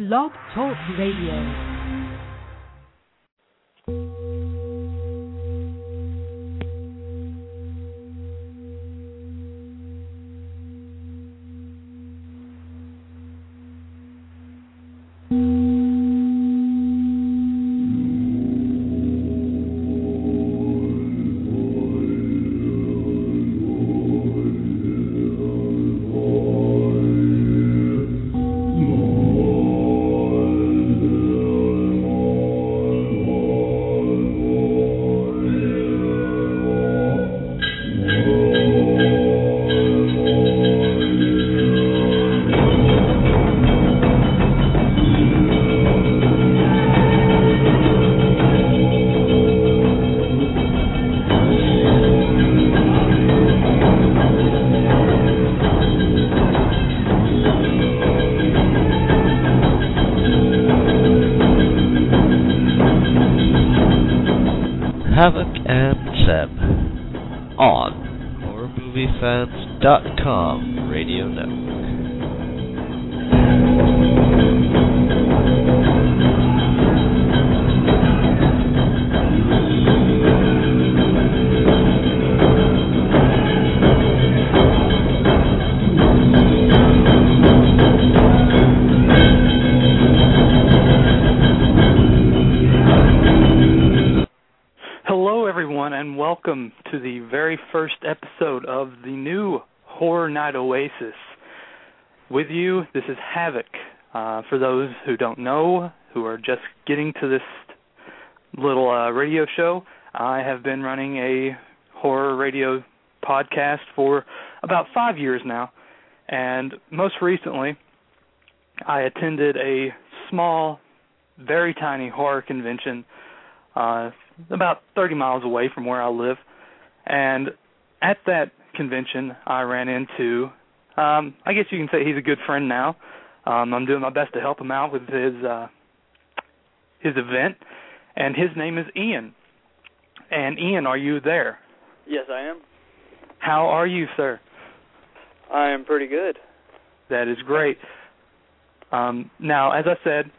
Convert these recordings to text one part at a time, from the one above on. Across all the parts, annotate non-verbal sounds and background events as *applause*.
Blog Talk Radio. Very first episode of the new Horror Night Oasis. With you, this is Havoc. Uh, for those who don't know, who are just getting to this little uh, radio show, I have been running a horror radio podcast for about five years now, and most recently, I attended a small, very tiny horror convention uh, about 30 miles away from where I live. And at that convention, I ran into, um, I guess you can say he's a good friend now. Um, I'm doing my best to help him out with his uh, his event, and his name is Ian. And Ian, are you there? Yes, I am. How are you, sir? I am pretty good. That is great. Um, now, as I said,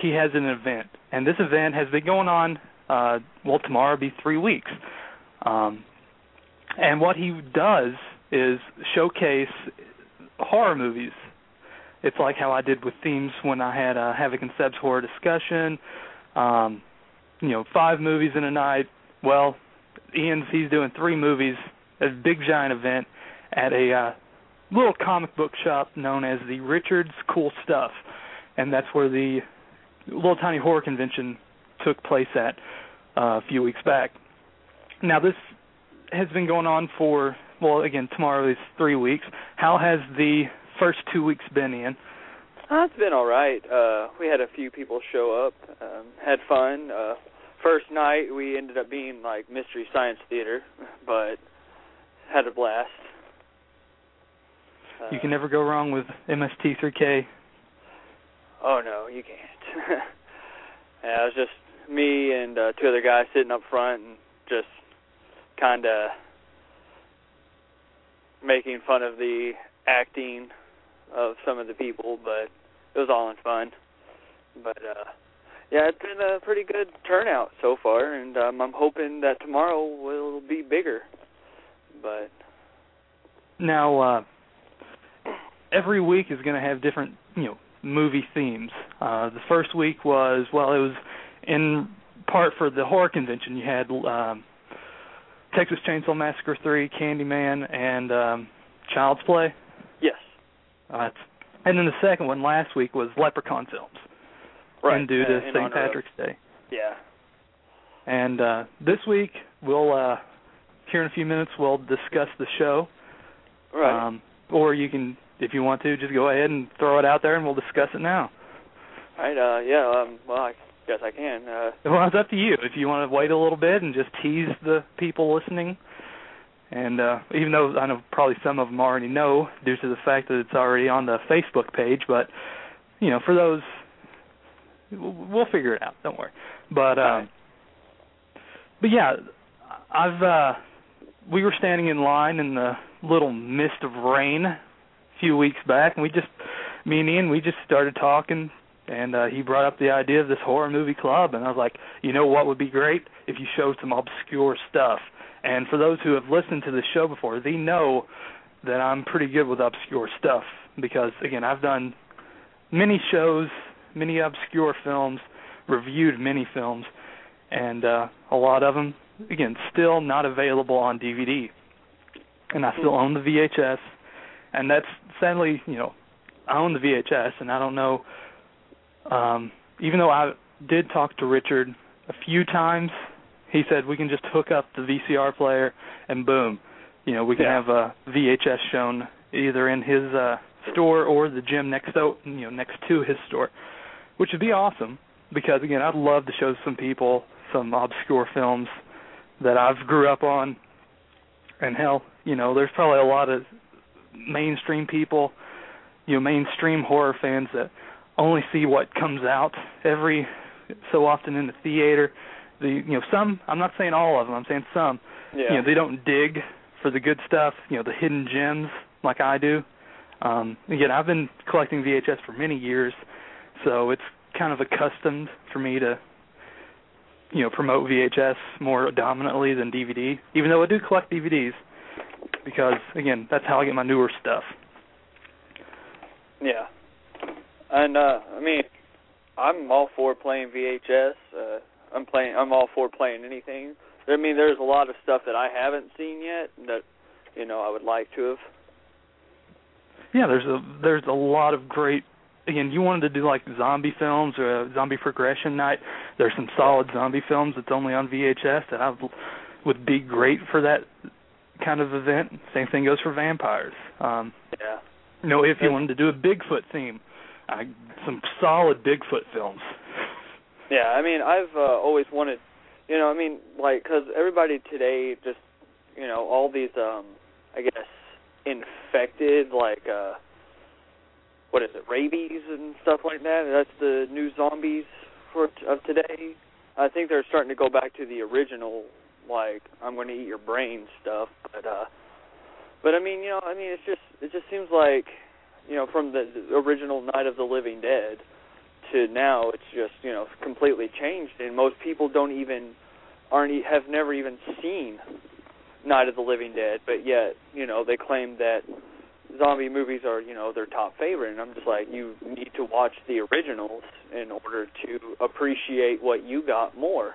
he has an event, and this event has been going on. Uh, well, tomorrow will be three weeks. Um, and what he does is showcase horror movies. It's like how I did with themes when I had uh, Havoc and Seb's horror discussion. Um, you know, five movies in a night. Well, Ian's he's doing three movies, a big giant event at a uh, little comic book shop known as the Richards Cool Stuff, and that's where the little tiny horror convention took place at uh, a few weeks back. Now this has been going on for well, again tomorrow is three weeks. How has the first two weeks been, Ian? Uh, it's been all right. Uh, we had a few people show up, um, had fun. Uh, first night we ended up being like Mystery Science Theater, but had a blast. Uh, You can never go wrong with MST3K. Oh no, you can't. *laughs* yeah, it was just me and uh, two other guys sitting up front and just kind of making fun of the acting of some of the people, but it was all in fun. But uh yeah, it's been a pretty good turnout so far, and um, I'm hoping that tomorrow will be bigger. But Now, uh, every week is going to have different, you know, movie themes. Uh, the first week was well, it was in part for the horror convention. You had um, Texas Chainsaw Massacre three, Candyman, and um, Child's Play. yes, Uh, and then the second one last week was Leprechaun films, right. and due to uh, St. honor of- Patrick's Day. yeah. And uh, this week we'll uh, here in a few minutes we'll discuss the show. Right. Um, or you can, if you want to, just go ahead and throw it out there, and we'll discuss it now. right. Uh, yeah. Um, well, I guess I can. Uh, Well, it's up to you. If you want to wait a little bit and just tease the people listening, and uh, even though I know probably some of them already know due to the fact that it's already on the Facebook page, but you know, for those, we'll we'll figure it out. Don't worry. But um, but yeah, I've uh, we were standing in line in the little mist of rain a few weeks back, and we just me and Ian we just started talking and uh, he brought up the idea of this horror movie club, and I was like, you know what would be great if you showed some obscure stuff. And for those who have listened to the show before, they know that I'm pretty good with obscure stuff because again, I've done many shows, many obscure films, reviewed many films, and uh, a lot of them, again, still not available on DVD. And I still own the VHS, and that's sadly, you know, I own the VHS, and I don't know. Um, even though I did talk to Richard a few times, he said we can just hook up the VCR player and boom, you know, we can Yeah. have a VHS shown either in his uh, store or the gym next to you know next to his store, which would be awesome because again, I'd love to show some people some obscure films that I've grew up on, and hell, you know, there's probably a lot of mainstream people, you know, mainstream horror fans that only see what comes out every so often in the theater. The you know some I'm not saying all of them. I'm saying some. Yeah. You know they don't dig for the good stuff. You know the hidden gems like I do. Um, again, I've been collecting VHS for many years, so it's kind of accustomed for me to you know promote VHS more dominantly than DVD. Even though I do collect DVDs, because again that's how I get my newer stuff. Yeah. And uh I mean I'm all for playing VHS. Uh I'm playing I'm all for playing anything. I mean there's a lot of stuff that I haven't seen yet that you know I would like to have. Yeah, there's a there's a lot of great. Again, you wanted to do like zombie films or a zombie progression night. There's some solid zombie films that's only on VHS that I would be great for that kind of event. Same thing goes for vampires. Um, Yeah. you know, if you wanted to do a Bigfoot theme, uh, some solid Bigfoot films. Yeah, I mean, I've uh, always wanted, you know, I mean, like, because everybody today just, you know, all these, um, I guess, infected, like, uh, what is it, rabies and stuff like that. That's the new zombies for of today. I think they're starting to go back to the original, like, I'm going to eat your brain stuff. But, uh, but I mean, you know, I mean, it's just, it just seems like, you know, from the, the original Night of the Living Dead to now it's just you know completely changed and most people don't even aren't have never even seen Night of the Living Dead but yet you know they claim that zombie movies are you know their top favorite and I'm just like you need to watch the originals in order to appreciate what you got more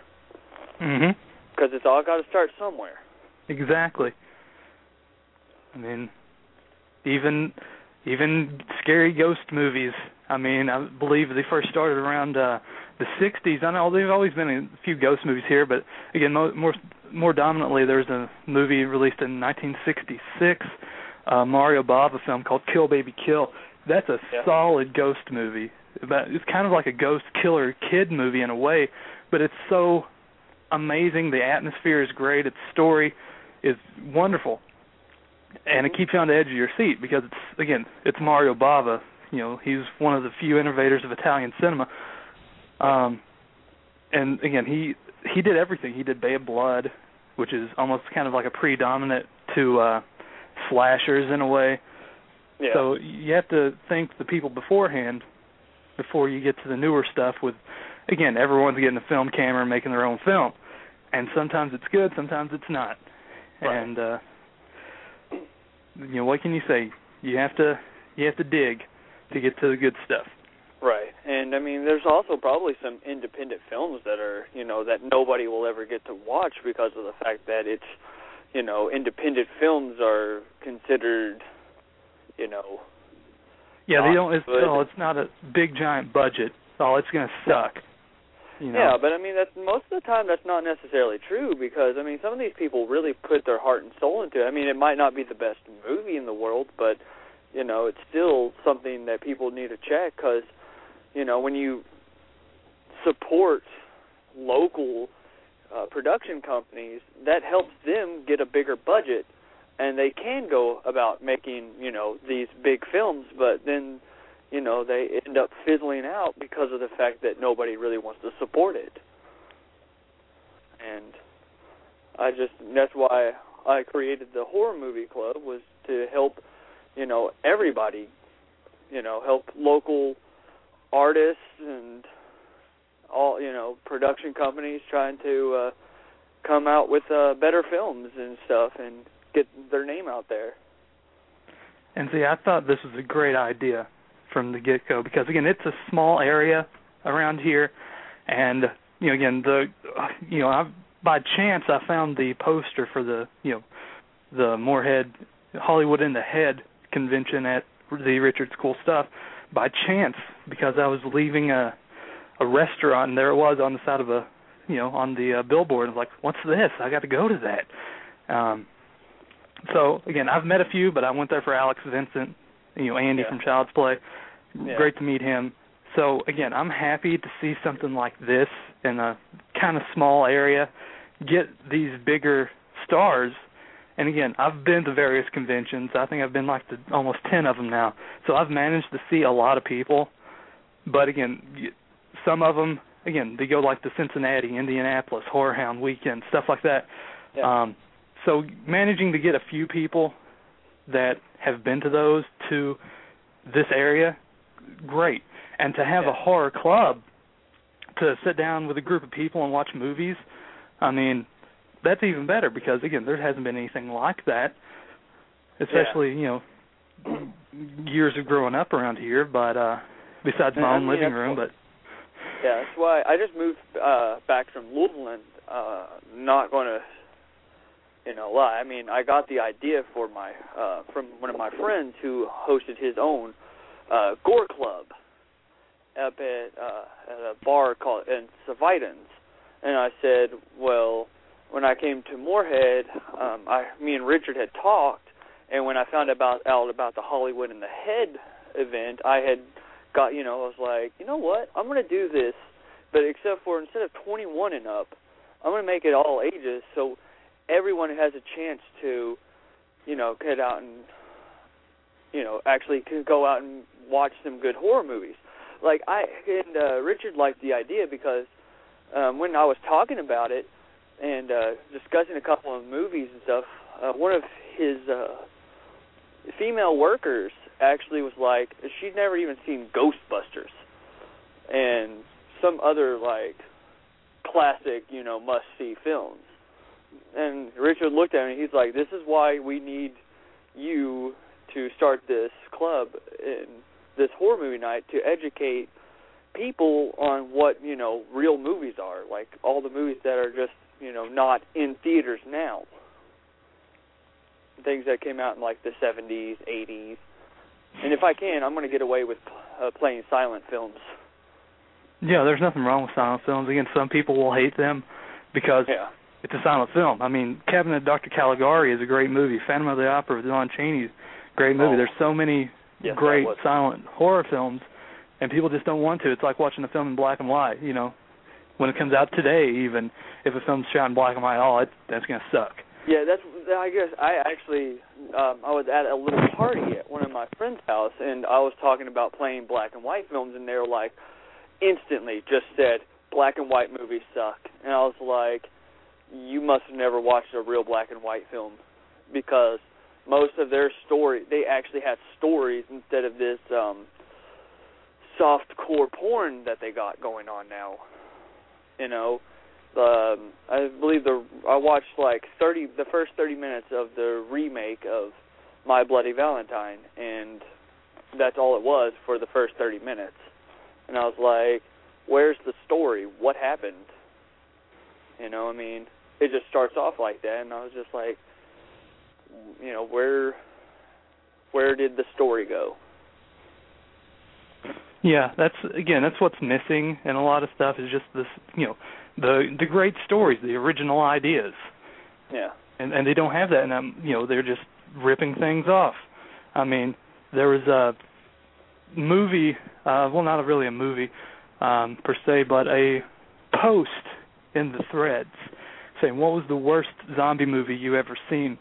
Mhm. because it's all got to start somewhere Exactly. I mean, even even scary ghost movies. I mean, I believe they first started around uh the 60s. I know there've always been a few ghost movies here, but again, mo- more more dominantly, there's a movie released in 1966, uh Mario Bava film called Kill Baby Kill. That's a Yeah. solid ghost movie. but it's kind of like a ghost killer kid movie in a way, but it's so amazing. The atmosphere is great. Its story is wonderful, and it keeps you on the edge of your seat because it's again it's Mario Bava. You know he's one of the few innovators of Italian cinema. Um, and again he he did everything. He did Bay of Blood, which is almost kind of like a predominant to uh slashers in a way. yeah So you have to thank the people beforehand before you get to the newer stuff with again, everyone's getting a film camera and making their own film. And sometimes it's good, sometimes it's not. Right. And uh you know, what can you say? You have to you have to dig to get to the good stuff. Right. And I mean there's also probably some independent films that are, you know, that nobody will ever get to watch because of the fact that it's, you know, independent films are considered, you know, Yeah, they don't it's good. oh, it's not a big giant budget. Oh, it's gonna suck. You know? Yeah, but I mean that's most of the time that's not necessarily true because I mean some of these people really put their heart and soul into it. I mean it might not be the best movie in the world, but you know it's still something that people need to check because you know when you support local uh, production companies, that helps them get a bigger budget, and they can go about making you know these big films, but then you know they end up fizzling out because of the fact that nobody really wants to support it. And I just that's why I created the horror movie club was to help you know everybody you know help local artists and all you know production companies trying to uh come out with uh better films and stuff and get their name out there. And see, I thought this was a great idea from the get go because again, it's a small area around here, and you know, again, the you know, I by chance I found the poster for the you know the Morehead Hollywood in the Head convention at the Richards Cool stuff by chance because I was leaving a a restaurant and there it was on the side of a you know on the uh, billboard. I was like, "What's this? I got to go to that." Um, so again, I've met a few, but I went there for Alex Vincent, you know Andy Yeah. from Child's Play. Yeah. Great to meet him. So again, I'm happy to see something like this in a kind of small area get these bigger stars. And again, I've been to various conventions. I think I've been like to almost 10 of them now. So I've managed to see a lot of people. But again, some of them again, they go like to Cincinnati, Indianapolis, Horror Hound weekend, stuff like that. Yeah. Um so managing to get a few people that have been to those to this area, great. And to have Yeah. a horror club to sit down with a group of people and watch movies, I mean, that's even better because again, there hasn't been anything like that. Especially, you know, *clears throat* years of growing up around here, but uh besides my I own mean, living room, but Yeah, that's why I just moved uh back from and uh not gonna you know lie. I mean I got the idea for my uh from one of my friends who hosted his own uh gore club up at uh at a bar called in Savitans and I said, Well, when I came to Morehead, um I me and Richard had talked and when I found about out about the Hollywood in the Head event I had got you know, I was like, you know what? I'm gonna do this, but except for instead of 21 and up, I'm gonna make it all ages, so everyone has a chance to, you know, get out and, you know, actually could go out and watch some good horror movies. Like I and uh, Richard liked the idea because um, when I was talking about it and uh, discussing a couple of movies and stuff, uh, one of his uh, female workers actually was like she'd never even seen Ghostbusters and some other like classic, you know, must see films. And Richard looked at me and he's like, This is why we need you to start this club in this horror movie night to educate people on what, you know, real movies are, like all the movies that are just, you know, not in theaters now. Things that came out in like the 70s, 80s, and if I can, I'm going to get away with uh, playing silent films. yeah, there's nothing wrong with silent films. Again, some people will hate them because Yeah. It's a silent film. I mean, Cabinet of Dr. Caligari is a great movie. Phantom of the Opera with Lon Chaney's great movie. Oh. There's so many Yes, great silent horror films, and people just don't want to. It's like watching a film in black and white. You know, when it comes out today, even if a film's shot in black and white, oh, it, that's gonna suck. Yeah, that's. I guess I actually um, I was at a little party at one of my friends' house, and I was talking about playing black and white films, and they were like, instantly just said black and white movies suck, and I was like, you must have never watched a real black and white film, because most of their story they actually had stories instead of this um soft core porn that they got going on now. You know, um I believe the I watched like 30 the first 30 minutes of the remake of My Bloody Valentine and that's all it was for the first 30 minutes. And I was like, where's the story? What happened? You know, I mean, it just starts off like that and I was just like you know, where where did the story go? Yeah, that's again, that's what's missing in a lot of stuff is just this, you know, the the great stories, the original ideas, Yeah. and and they don't have that, and I'm, you know, they're just ripping things off. I mean, there was a movie, uh, well, not really a movie um, per se, but a post in the threads saying what was the worst zombie movie you ever seen,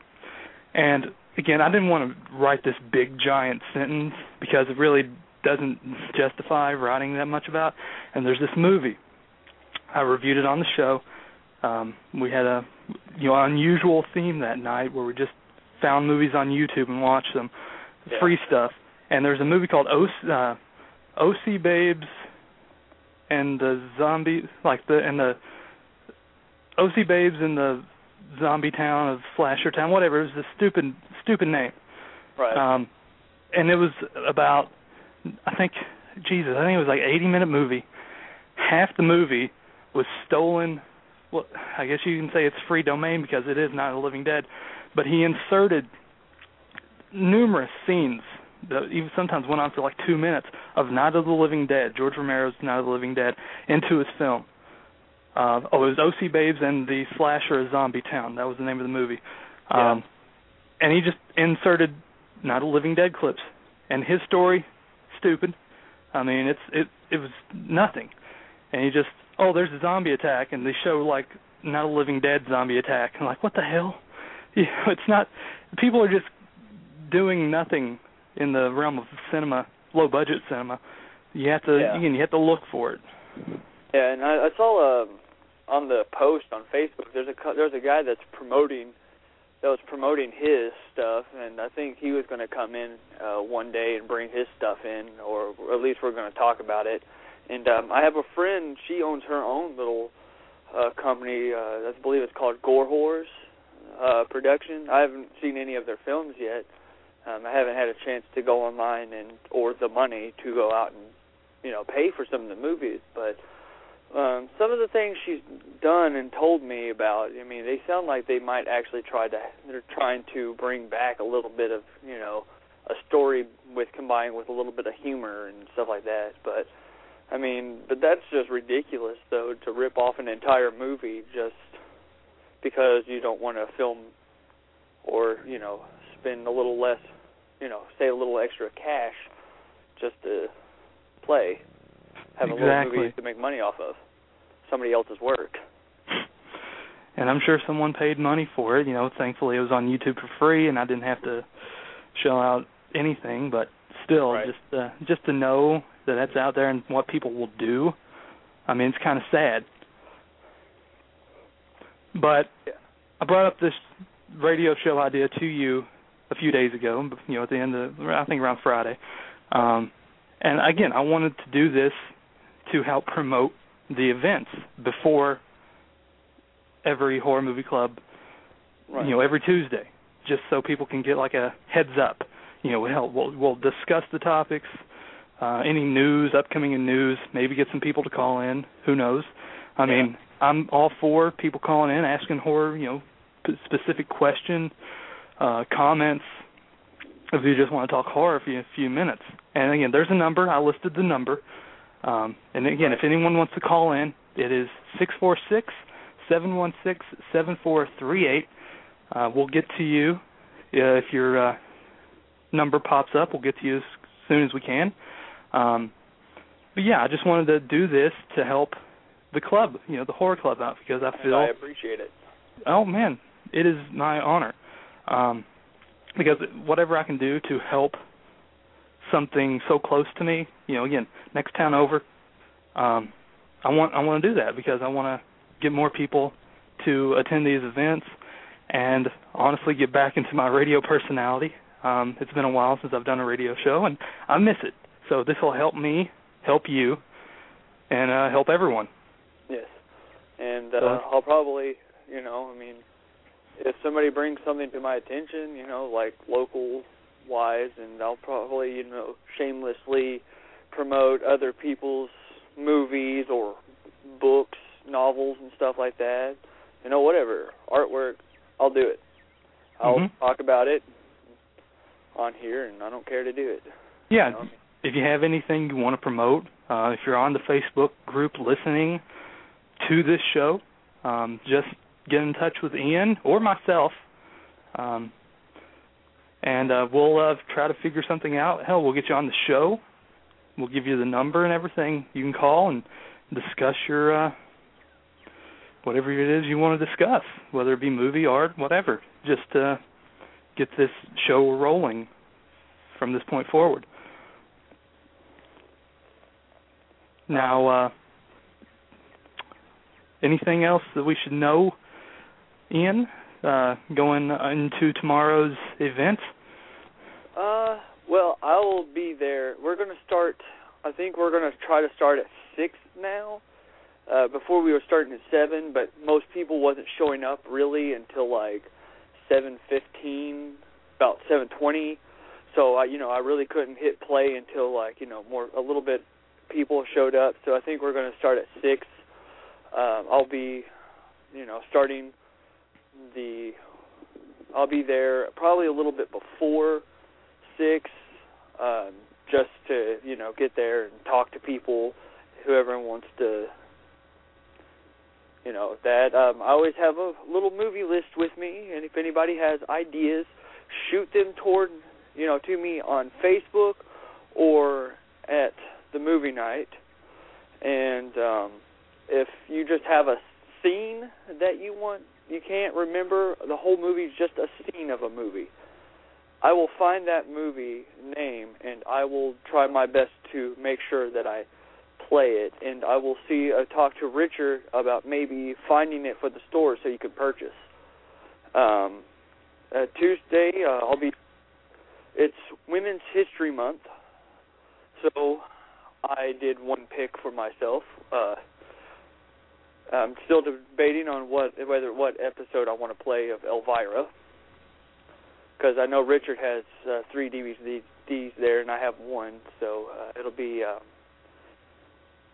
and again, I didn't want to write this big giant sentence because it really doesn't justify writing that much about. And there's this movie. I reviewed it on the show. Um, we had a you know unusual theme that night where we just found movies on YouTube and watched them, Yeah. free stuff. And there's a movie called OC, uh, OC Babes and the zombie like the and the OC Babes in the zombie town of Slasher Town, whatever. It was a stupid stupid name. Right. Um and it was about I think Jesus, I think it was like 80 minute movie. Half the movie was stolen well, I guess you can say it's free domain because it is not a living dead, but he inserted numerous scenes that even sometimes went on for like two minutes of Night of the Living Dead, George Romero's Night of the Living Dead, into his film. Uh, oh, it was OC Babes and the Slasher Zombie Town. That was the name of the movie. Yeah. Um, and he just inserted not a Living Dead clips. And his story, stupid. I mean, it's it it was nothing. And he just, oh, there's a zombie attack, and they show like not a Living Dead zombie attack. I'm like, what the hell? *laughs* You know, it's not. People are just doing nothing in the realm of cinema, low budget cinema. You have to Yeah. again, you have to look for it. Yeah, and I, I saw um, on the post on Facebook. There's a there's a guy that's promoting that was promoting his stuff, and I think he was going to come in uh, one day and bring his stuff in, or at least we're going to talk about it. And um, I have a friend. She owns her own little uh, company. Uh, I believe it's called Gore Whores uh, Production. I haven't seen any of their films yet. Um, I haven't had a chance to go online and or the money to go out and you know pay for some of the movies, but um some of the things she's done and told me about i mean they sound like they might actually try to they're trying to bring back a little bit of you know a story with combined with a little bit of humor and stuff like that. But i mean but that's just ridiculous though to rip off an entire movie just because you don't want to film or you know spend a little less you know say a little extra cash just to play have a little Exactly. movie to make money off of somebody else's work. *laughs* And I'm sure someone paid money for it. You know, thankfully it was on YouTube for free, and I didn't have to shell out anything. But still, Right. just uh, just to know that that's out there and what people will do. I mean, it's kind of sad. But Yeah. I brought up this radio show idea to you a few days ago. You know, at the end of I think around Friday. Um, and again, I wanted to do this to help promote the events before every horror movie club Right. you know every Tuesday, just so people can get like a heads up. You know, hell, we'll we'll discuss the topics, uh, any news, upcoming news, maybe get some people to call in. Who knows? I Yeah. mean, I'm all for people calling in, asking horror, you know, p- specific question, uh, comments. If you just want to talk horror for a few minutes, and again, there's a number. I listed the number. Um, and again, if anyone wants to call in, it is six four six seven one six seven four three eight. Uh, we'll get to you uh, if your uh, number pops up. We'll get to you as soon as we can. Um, but yeah, I just wanted to do this to help the club, you know, the horror club out because I And feel I appreciate it. oh man, it is my honor. Um, because whatever I can do to help something so close to me, you know, again, next town over, um, I want I want to do that because I want to get more people to attend these events and honestly get back into my radio personality. Um, it's been a while since I've done a radio show and I miss it. So this will help me, help you, and uh, help everyone. Yes. And uh, So- I'll probably, you know, I mean, if somebody brings something to my attention, you know, like local wise, and I'll probably, you know, shamelessly promote other people's movies or books, novels, and stuff like that. You know, whatever artwork, I'll do it. I'll Mhm. talk about it on here, and I don't care to do it. Yeah, You know? if you have anything you want to promote, uh, if you're on the Facebook group listening to this show, um, just get in touch with Ian or myself, um, and uh, we'll uh, try to figure something out. Hell, we'll get you on the show. We'll give you the number and everything. You can call and discuss your uh, whatever it is you want to discuss, whether it be movie, art, whatever. Just uh, get this show rolling from this point forward. Now, uh, anything else that we should know, Ian, uh, going into tomorrow's event? Uh, well, I will be there. We're going to start I think we're going to try to start at six now. Uh, before we were starting at seven, but most people wasn't showing up really until like seven fifteen, about seven twenty. So I, you know, I really couldn't hit play until like you know more a little bit people showed up. So I think we're going to start at six. Um, I'll be, you know, starting the. I'll be there probably a little bit before six, um, just to you know get there and talk to people, whoever wants to. You know that um, I always have a little movie list with me, and if anybody has ideas, shoot them toward you know to me on Facebook or at the movie night. And um, if you just have a scene that you want, you can't remember the whole movie is just a scene of a movie. I will find that movie name and I will try my best to make sure that I play it and I will see uh, talk to Richard about maybe finding it for the store so you can purchase. Um uh, Tuesday uh, I'll be it's Women's History Month. So I did one pick for myself. Uh I'm still debating on what whether what episode I want to play of Elvira because I know Richard has uh, three DVDs there, and I have one, so uh, it'll be, uh,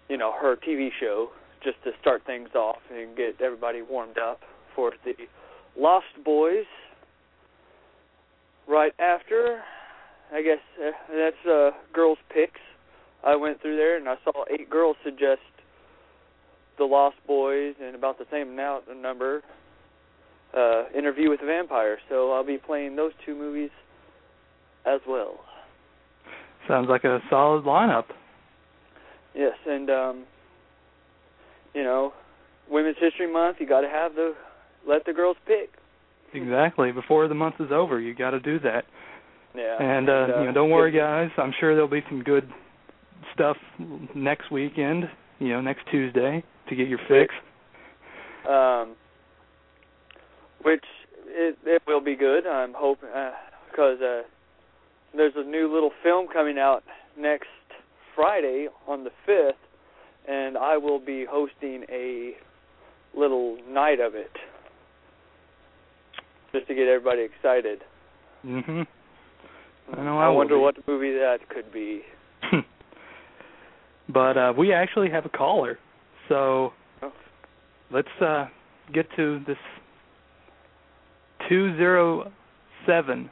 you know, her TV show just to start things off and get everybody warmed up for the Lost Boys. Right after, I guess uh, that's uh, girls' picks. I went through there and I saw eight girls suggest the Lost Boys, and about the same now number uh, Interview with a Vampire. So I'll be playing those two movies as well. Sounds like a solid lineup. Yes, and um, you know, Women's History Month, you got to have the let the girls pick. Exactly. Before the month is over, you got to do that. Yeah. And, uh, and uh, you know, don't worry, guys. I'm sure there'll be some good stuff next weekend. You know, next Tuesday to get your fix. Um, which it, it will be good. I'm hoping because uh, uh, there's a new little film coming out next Friday on the fifth, and I will be hosting a little night of it just to get everybody excited. Mhm. I know. I, I wonder what movie that could be. *laughs* but uh we actually have a caller, so let's uh get to this two zero seven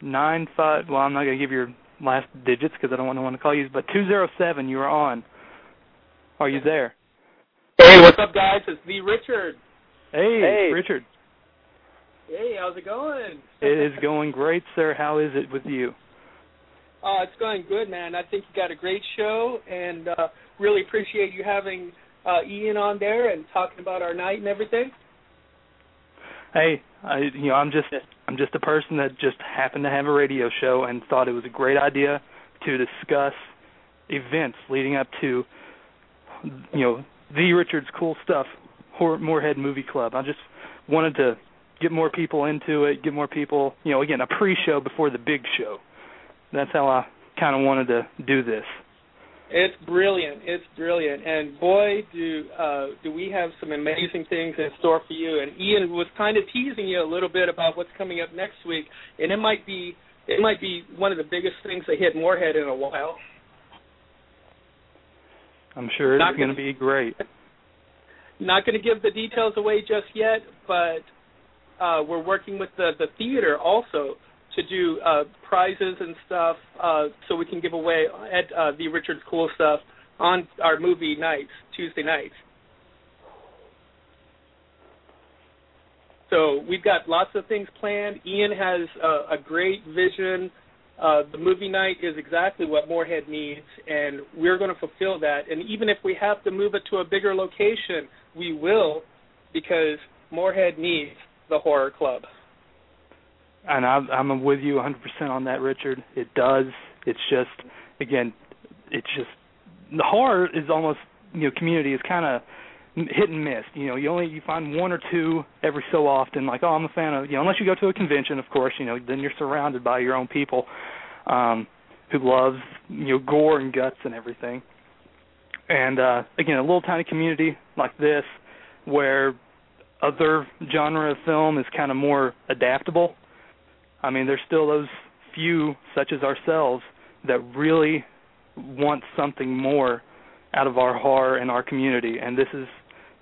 nine five. Well, I'm not going to give your last digits because I don't want to want to call you. But two zero seven, you are on. Are you there? Hey, what's up, guys? It's me, Richard. Hey, Hey. Richard. Hey, how's it going? It is going great, sir. How is it with you? Uh, it's going good, man. I think you got a great show, and uh, really appreciate you having uh, Ian on there and talking about our night and everything. Hey, I you know I'm just I'm just a person that just happened to have a radio show and thought it was a great idea to discuss events leading up to you know the Richards cool stuff Hor- Morehead Movie Club. I just wanted to get more people into it, get more people you know again a pre-show before the big show. That's how I kind of wanted to do this. It's brilliant. It's brilliant, and boy, do uh, do we have some amazing things in store for you. And Ian was kind of teasing you a little bit about what's coming up next week, and it might be it might be one of the biggest things that hit Morehead in a while. I'm sure it's going to be great. Not going to give the details away just yet, but uh, we're working with the the theater also to do uh, prizes and stuff, uh, so we can give away at uh, the Richards Cool stuff on our movie nights, Tuesday nights. So we've got lots of things planned. Ian has uh, a great vision. Uh, the movie night is exactly what Morehead needs, and we're going to fulfill that. And even if we have to move it to a bigger location, we will, because Morehead needs the horror club. And I'm, I'm with you 100% on that, Richard. It does. It's just, again, it's just the horror is almost, you know, community is kind of hit and miss. You know, you only you find one or two every so often. Like, oh, I'm a fan of, you know, unless you go to a convention, of course, you know, then you're surrounded by your own people um, who loves you know gore and guts and everything. And uh again, a little tiny community like this where other genre of film is kind of more adaptable. I mean, there's still those few such as ourselves that really want something more out of our horror and our community and this is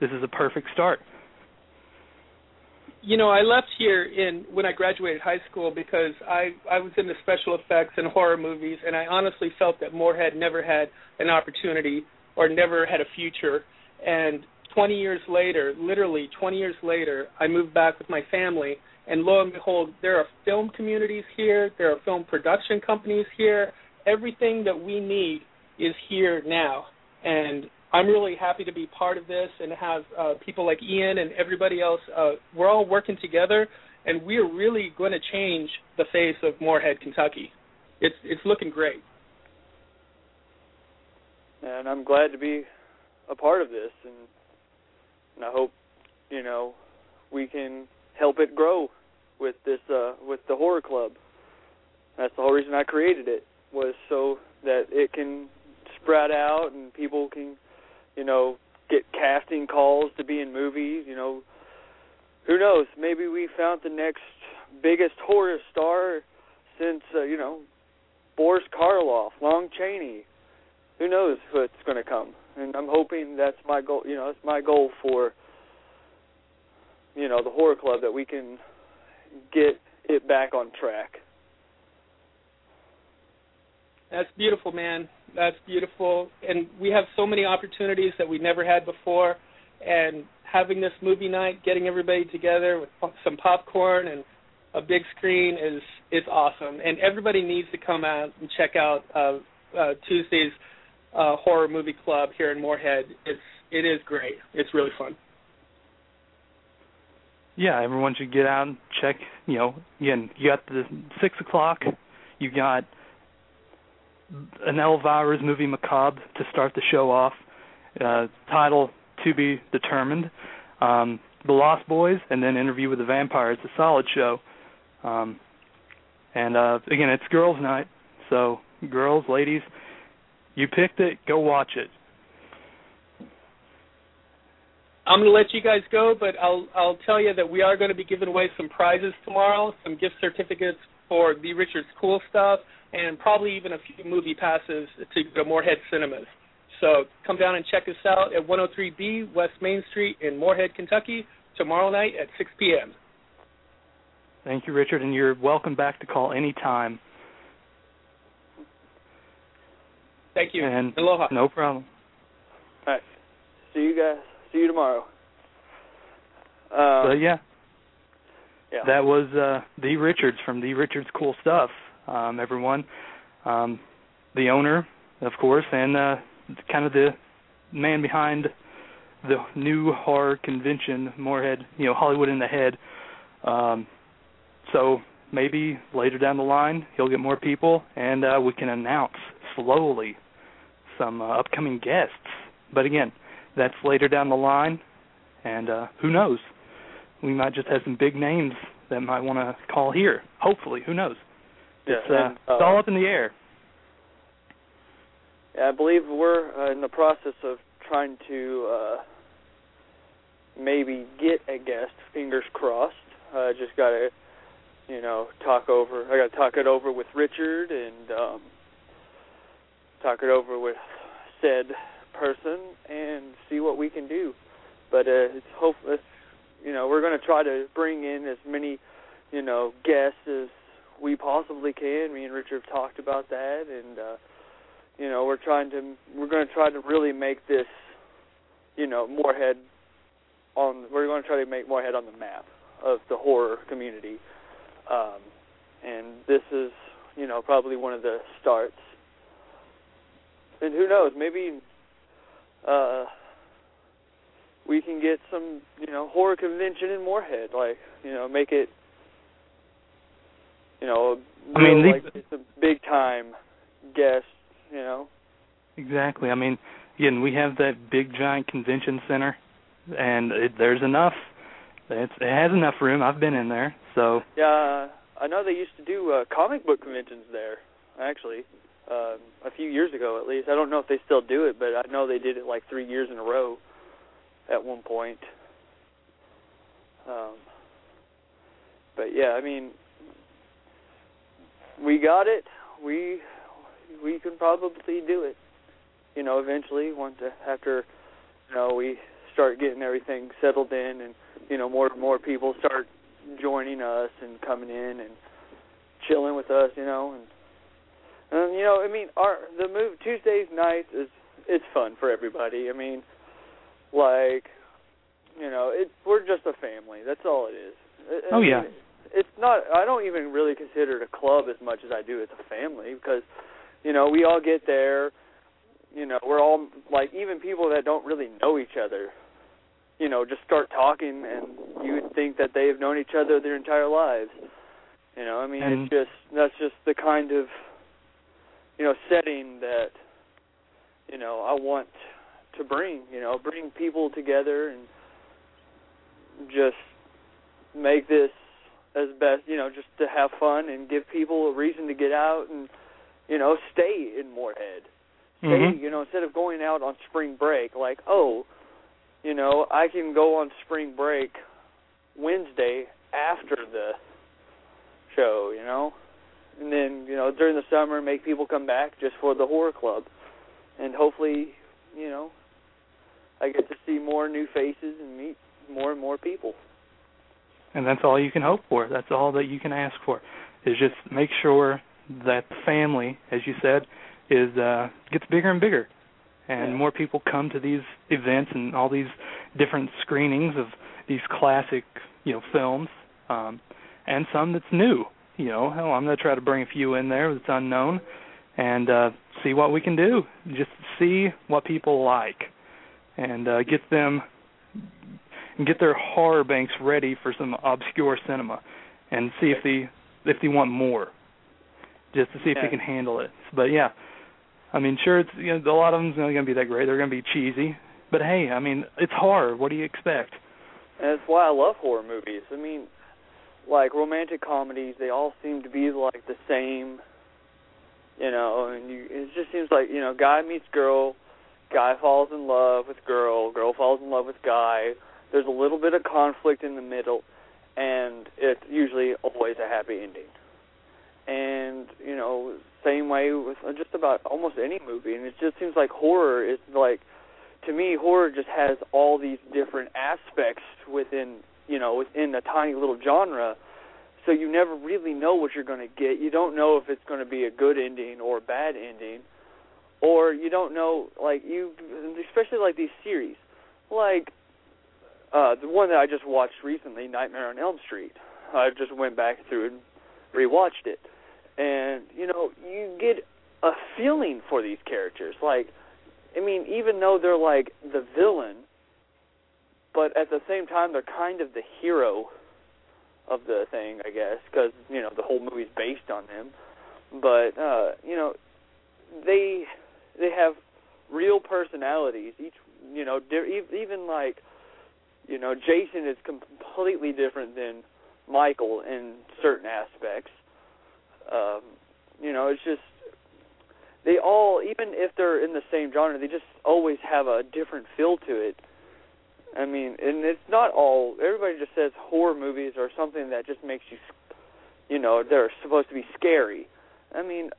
this is a perfect start you know, I left here in when I graduated high school because I I was in the special effects and horror movies, and I honestly felt that Morehead never had an opportunity or never had a future. And 20 years later, literally 20 years later, I moved back with my family, and lo and behold, there are film communities here, there are film production companies here. Everything that we need is here now, and I'm really happy to be part of this and have uh, people like Ian and everybody else. Uh, we're all working together, and we're really going to change the face of Morehead, Kentucky. It's it's looking great. And I'm glad to be a part of this, and, and I hope you know we can help it grow with this uh, with the horror club. That's the whole reason I created it was so that it can spread out and people can you know, get casting calls to be in movies, you know. Who knows? Maybe we found the next biggest horror star since uh, you know, Boris Karloff, Lon Chaney. Who knows what's going to come? And I'm hoping that's my goal. You know, that's my goal for you know the horror club that we can get it back on track. That's beautiful, man. That's beautiful. And we have so many opportunities that we never had before. And having this movie night, getting everybody together with some popcorn and a big screen is is awesome. And everybody needs to come out and check out uh, uh, Tuesday's uh, horror movie club here in Morehead. It's it is great. It's really fun. Yeah, everyone should get out and check. You know, again, you got the six o'clock. You got an Elvira's movie Macabre to start the show off. Uh, title to be determined. Um, the Lost Boys, and then Interview with the Vampire. It's a solid show. Um, and uh, again, it's girls' night, so girls, ladies, you picked it. Go watch it. I'm going to let you guys go, but I'll I'll tell you that we are going to be giving away some prizes tomorrow, some gift certificates for the Richards Cool Stuff, and probably even a few movie passes to the Morehead Cinemas. So come down and check us out at 103B West Main Street in Morehead, Kentucky, tomorrow night at 6 p.m. Thank you, Richard, and you're welcome back to call any time. Thank you. And Aloha. No problem. All right. See you guys. See you tomorrow. Uh, but yeah, yeah. that was uh, the Richards from the Richards Cool Stuff um, everyone. Um, the owner, of course, and uh, kind of the man behind the new horror convention, Morehead, you know, Hollywood in the Head. Um, so maybe later down the line he'll get more people, and uh, we can announce slowly some uh, upcoming guests. But again, that's later down the line, and uh, who knows? We might just have some big names that might want to call here. Hopefully, who knows? Yeah, it's, uh, and, uh, it's all up in the air. I believe we're uh, in the process of trying to uh, maybe get a guest. Fingers crossed. I uh, just got to, you know, talk over. I got to talk it over with Richard and um, talk it over with said person and see what we can do. But uh, it's hope. It's, you know, we're going to try to bring in as many, you know, guests as we possibly can. Me and Richard have talked about that, and uh, you know, we're trying to we're going to try to really make this, you know, Morehead on. We're going to try to make Morehead on the map of the horror community, um, and this is, you know, probably one of the starts. And who knows, maybe uh, we can get some, you know, horror convention in Morehead, like, you know, make it you know, I mean, like it's a big time guest, you know. Exactly. I mean, again, we have that big giant convention center, and it, there's enough. It's, it has enough room. I've been in there, so. Yeah, I know they used to do uh, comic book conventions there. Actually, uh, a few years ago at least. I don't know if they still do it, but I know they did it like three years in a row at one point. Um, but yeah, I mean, we got it. We we can probably do it. You know, eventually once after you know we start getting everything settled in, and you know more and more people start joining us and coming in and chilling with us. You know, and and you know, I mean, our the move Tuesdays nights is it's fun for everybody. I mean, like you know, it's we're just a family. That's all it is. I, oh yeah. Mean, it's not. I don't even really consider it a club as much as I do it's a family because, you know, we all get there. You know, we're all like even people that don't really know each other. You know, just start talking, and you would think that they have known each other their entire lives. You know, I mean, and, it's just that's just the kind of you know setting that you know I want to bring. You know, bring people together and just make this as best you know just to have fun and give people a reason to get out and you know stay in Morehead. Stay mm-hmm. you know instead of going out on spring break like oh you know I can go on spring break Wednesday after the show you know and then you know during the summer make people come back just for the horror club and hopefully you know I get to see more new faces and meet more and more people and that's all you can hope for. That's all that you can ask for. Is just make sure that the family, as you said, is uh gets bigger and bigger, and yeah. more people come to these events and all these different screenings of these classic, you know, films, um, and some that's new. You know, hell, I'm gonna try to bring a few in there that's unknown, and uh see what we can do. Just see what people like, and uh get them and get their horror banks ready for some obscure cinema, and see if they if they want more, just to see if yeah. they can handle it. But yeah, I mean, sure, it's you know a lot of them's not going to be that great. They're going to be cheesy, but hey, I mean, it's horror. What do you expect? And that's why I love horror movies. I mean, like romantic comedies, they all seem to be like the same. You know, and you, it just seems like you know, guy meets girl, guy falls in love with girl, girl falls in love with guy there's a little bit of conflict in the middle, and it's usually always a happy ending. And you know, same way with just about almost any movie. And it just seems like horror is like, to me, horror just has all these different aspects within you know within a tiny little genre. So you never really know what you're going to get. You don't know if it's going to be a good ending or a bad ending, or you don't know like you, especially like these series, like uh, the one that I just watched recently, Nightmare on Elm Street. I just went back through and rewatched it, and you know, you get a feeling for these characters. Like, I mean, even though they're like the villain, but at the same time, they're kind of the hero of the thing, I guess, because you know the whole movie's based on them. But uh, you know, they they have real personalities. Each, you know, even like you know, Jason is completely different than Michael in certain aspects. Um, you know, it's just they all, even if they're in the same genre, they just always have a different feel to it. I mean, and it's not all. Everybody just says horror movies are something that just makes you, you know, they're supposed to be scary. I mean,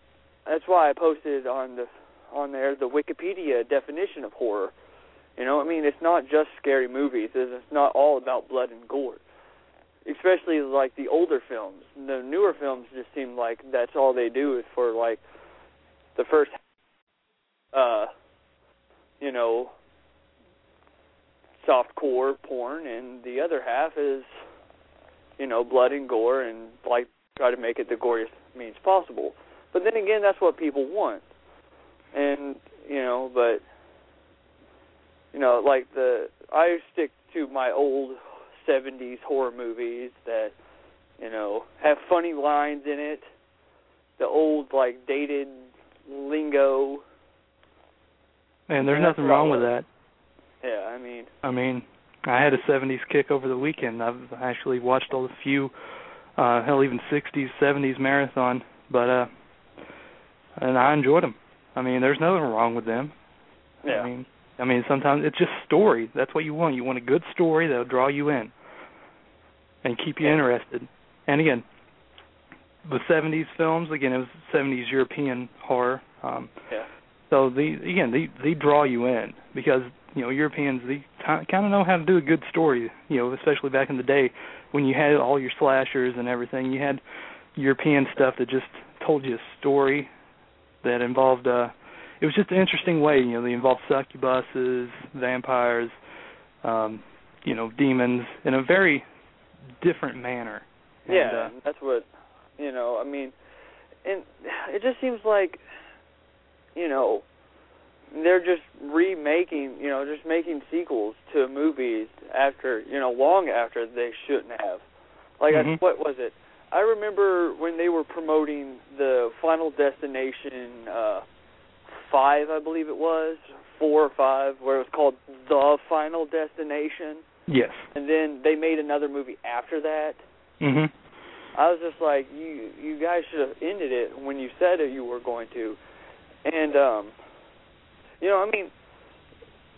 that's why I posted on the on there the Wikipedia definition of horror. You know, I mean, it's not just scary movies. It's not all about blood and gore. Especially like the older films. The newer films just seem like that's all they do is for like the first uh you know soft core porn and the other half is you know blood and gore and like try to make it the goriest means possible. But then again that's what people want. And you know, but you know, like the I stick to my old '70s horror movies that you know have funny lines in it. The old like dated lingo. And there's nothing wrong with that. Yeah, I mean. I mean, I had a '70s kick over the weekend. I've actually watched a few, uh hell, even '60s, '70s marathon. But uh and I enjoyed them. I mean, there's nothing wrong with them. Yeah. I mean, I mean, sometimes it's just story. That's what you want. You want a good story that'll draw you in and keep you Yeah. interested. And again, the '70s films. Again, it was '70s European horror. Um, Yeah. so the again, they they draw you in because you know Europeans they kind of know how to do a good story. You know, especially back in the day when you had all your slashers and everything. You had European stuff that just told you a story that involved. uh It was just an interesting way. You know, they involved succubuses, vampires, um, you know, demons in a very different manner. And, Yeah, uh, that's what you know. I mean, and it just seems like you know they're just remaking, you know, just making sequels to movies after you know long after they shouldn't have. Like I, Mhm. what was it? I remember when they were promoting the Final Destination uh five, I believe it was four or five, where it was called The Final Destination, yes. and then they made another movie after that. Mhm. I was just like, you you guys should have ended it when you said that you were going to, and um, you know, I mean,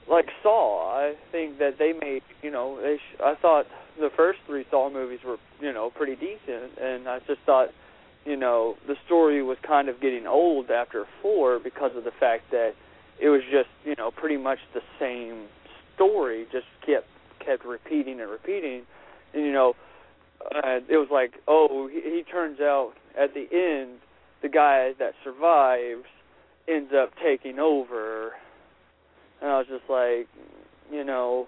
like Saw, I think that they made, you know, they. Sh- I thought the first three Saw movies were, you know, pretty decent, and I just thought, you know, the story was kind of getting old after four because of the fact that it was just, you know, pretty much the same story, just kept kept repeating and repeating, and you know uh, it was like, oh, he, he turns out at the end, the guy that survives ends up taking over, and I was just like, you know,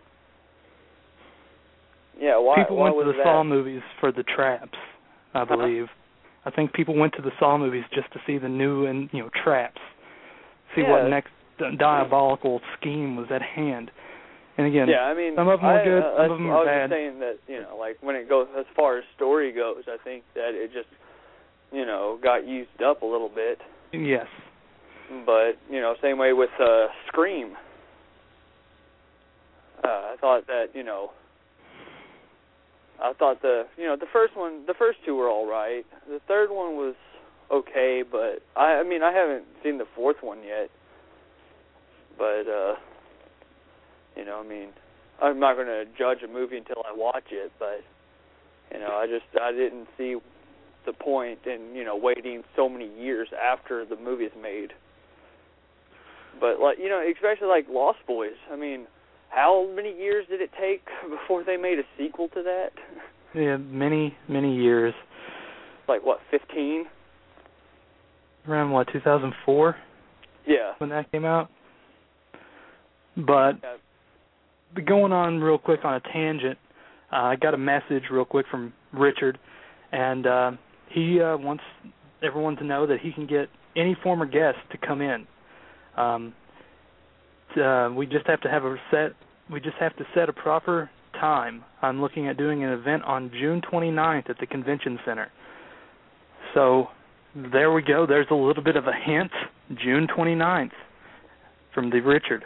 yeah, why? people why went was to the that? Saw movies for the traps, I Uh-huh. believe. I think people went to the Saw movies just to see the new and you know traps, see what next diabolical scheme was at hand. And again, yeah, I mean, some of 'em are I, good, uh, some of 'em I are I was bad. just saying that you know, like when it goes as far as story goes, I think that it just, you know, got used up a little bit. yes, but you know, same way with uh Scream. Uh, I thought that you know, I thought the you know the first one, the first two were all right. The third one was okay, but I I mean I haven't seen the fourth one yet. But uh, you know, I mean, I'm not going to judge a movie until I watch it, but you know, I just I didn't see the point in you know waiting so many years after the movie is made. But like you know, especially like Lost Boys. I mean, how many years did it take *laughs* before they made a sequel to that? yeah, many many years. like what, fifteen? Around what 2004 Yeah. when that came out. But Yeah. going on real quick on a tangent, uh, I got a message real quick from Richard, and uh, he uh, wants everyone to know that he can get any former guest to come in. Um, uh, we just have to have a set. We just have to set a proper time. I'm looking at doing an event on June 29th at the convention center. So there we go. There's a little bit of a hint. June 29th from the Richard.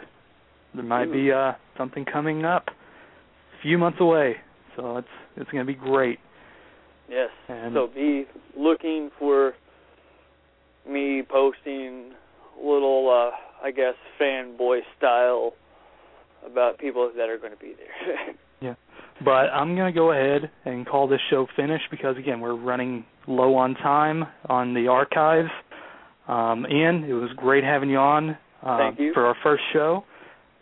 There might be uh something coming up a few months away. So it's it's going to be great. Yes. And- so be looking for me posting little uh I guess fanboy style about people that are going to be there. *laughs* yeah, But I'm going to go ahead and call this show finished because again, we're running low on time on the archives. Um Ian, it was great having you on uh, you. for our first show.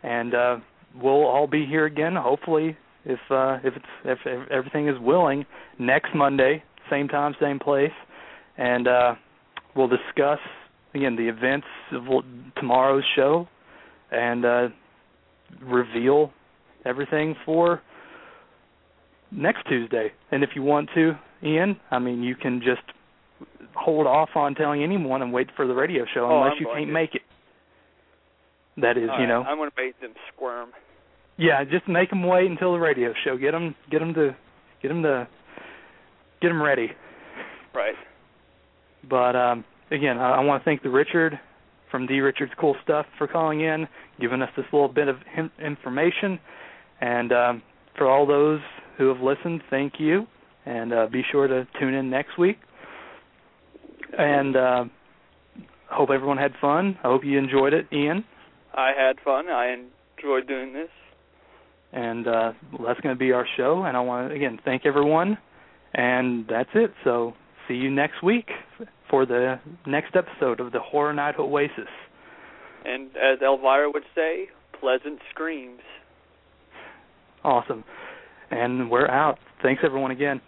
And uh we'll all be here again hopefully if uh if it's if, if everything is willing next Monday, same time, same place. And uh we'll discuss again the events of tomorrow's show and uh reveal everything for next Tuesday. And if you want to, Ian, I mean, you can just hold off on telling anyone and wait for the radio show Oh, unless I'm you can't to. make it. That is, All you right, know. I'm going to make them squirm. Yeah, just make them wait until the radio show. Get them, get them to, get them to, get them ready. Right. But um, again, I, I want to thank the Richard from D Richards Cool Stuff for calling in, giving us this little bit of him- information, and um, for all those who have listened, thank you, and uh, be sure to tune in next week. And uh, hope everyone had fun. I hope you enjoyed it, Ian. I had fun. I enjoyed doing this. And uh, that's going to be our show. And I want to again thank everyone. And that's it. So see you next week for the next episode of the Horror Night Oasis. And as Elvira would say, pleasant screams. Awesome. And we're out. Thanks everyone again.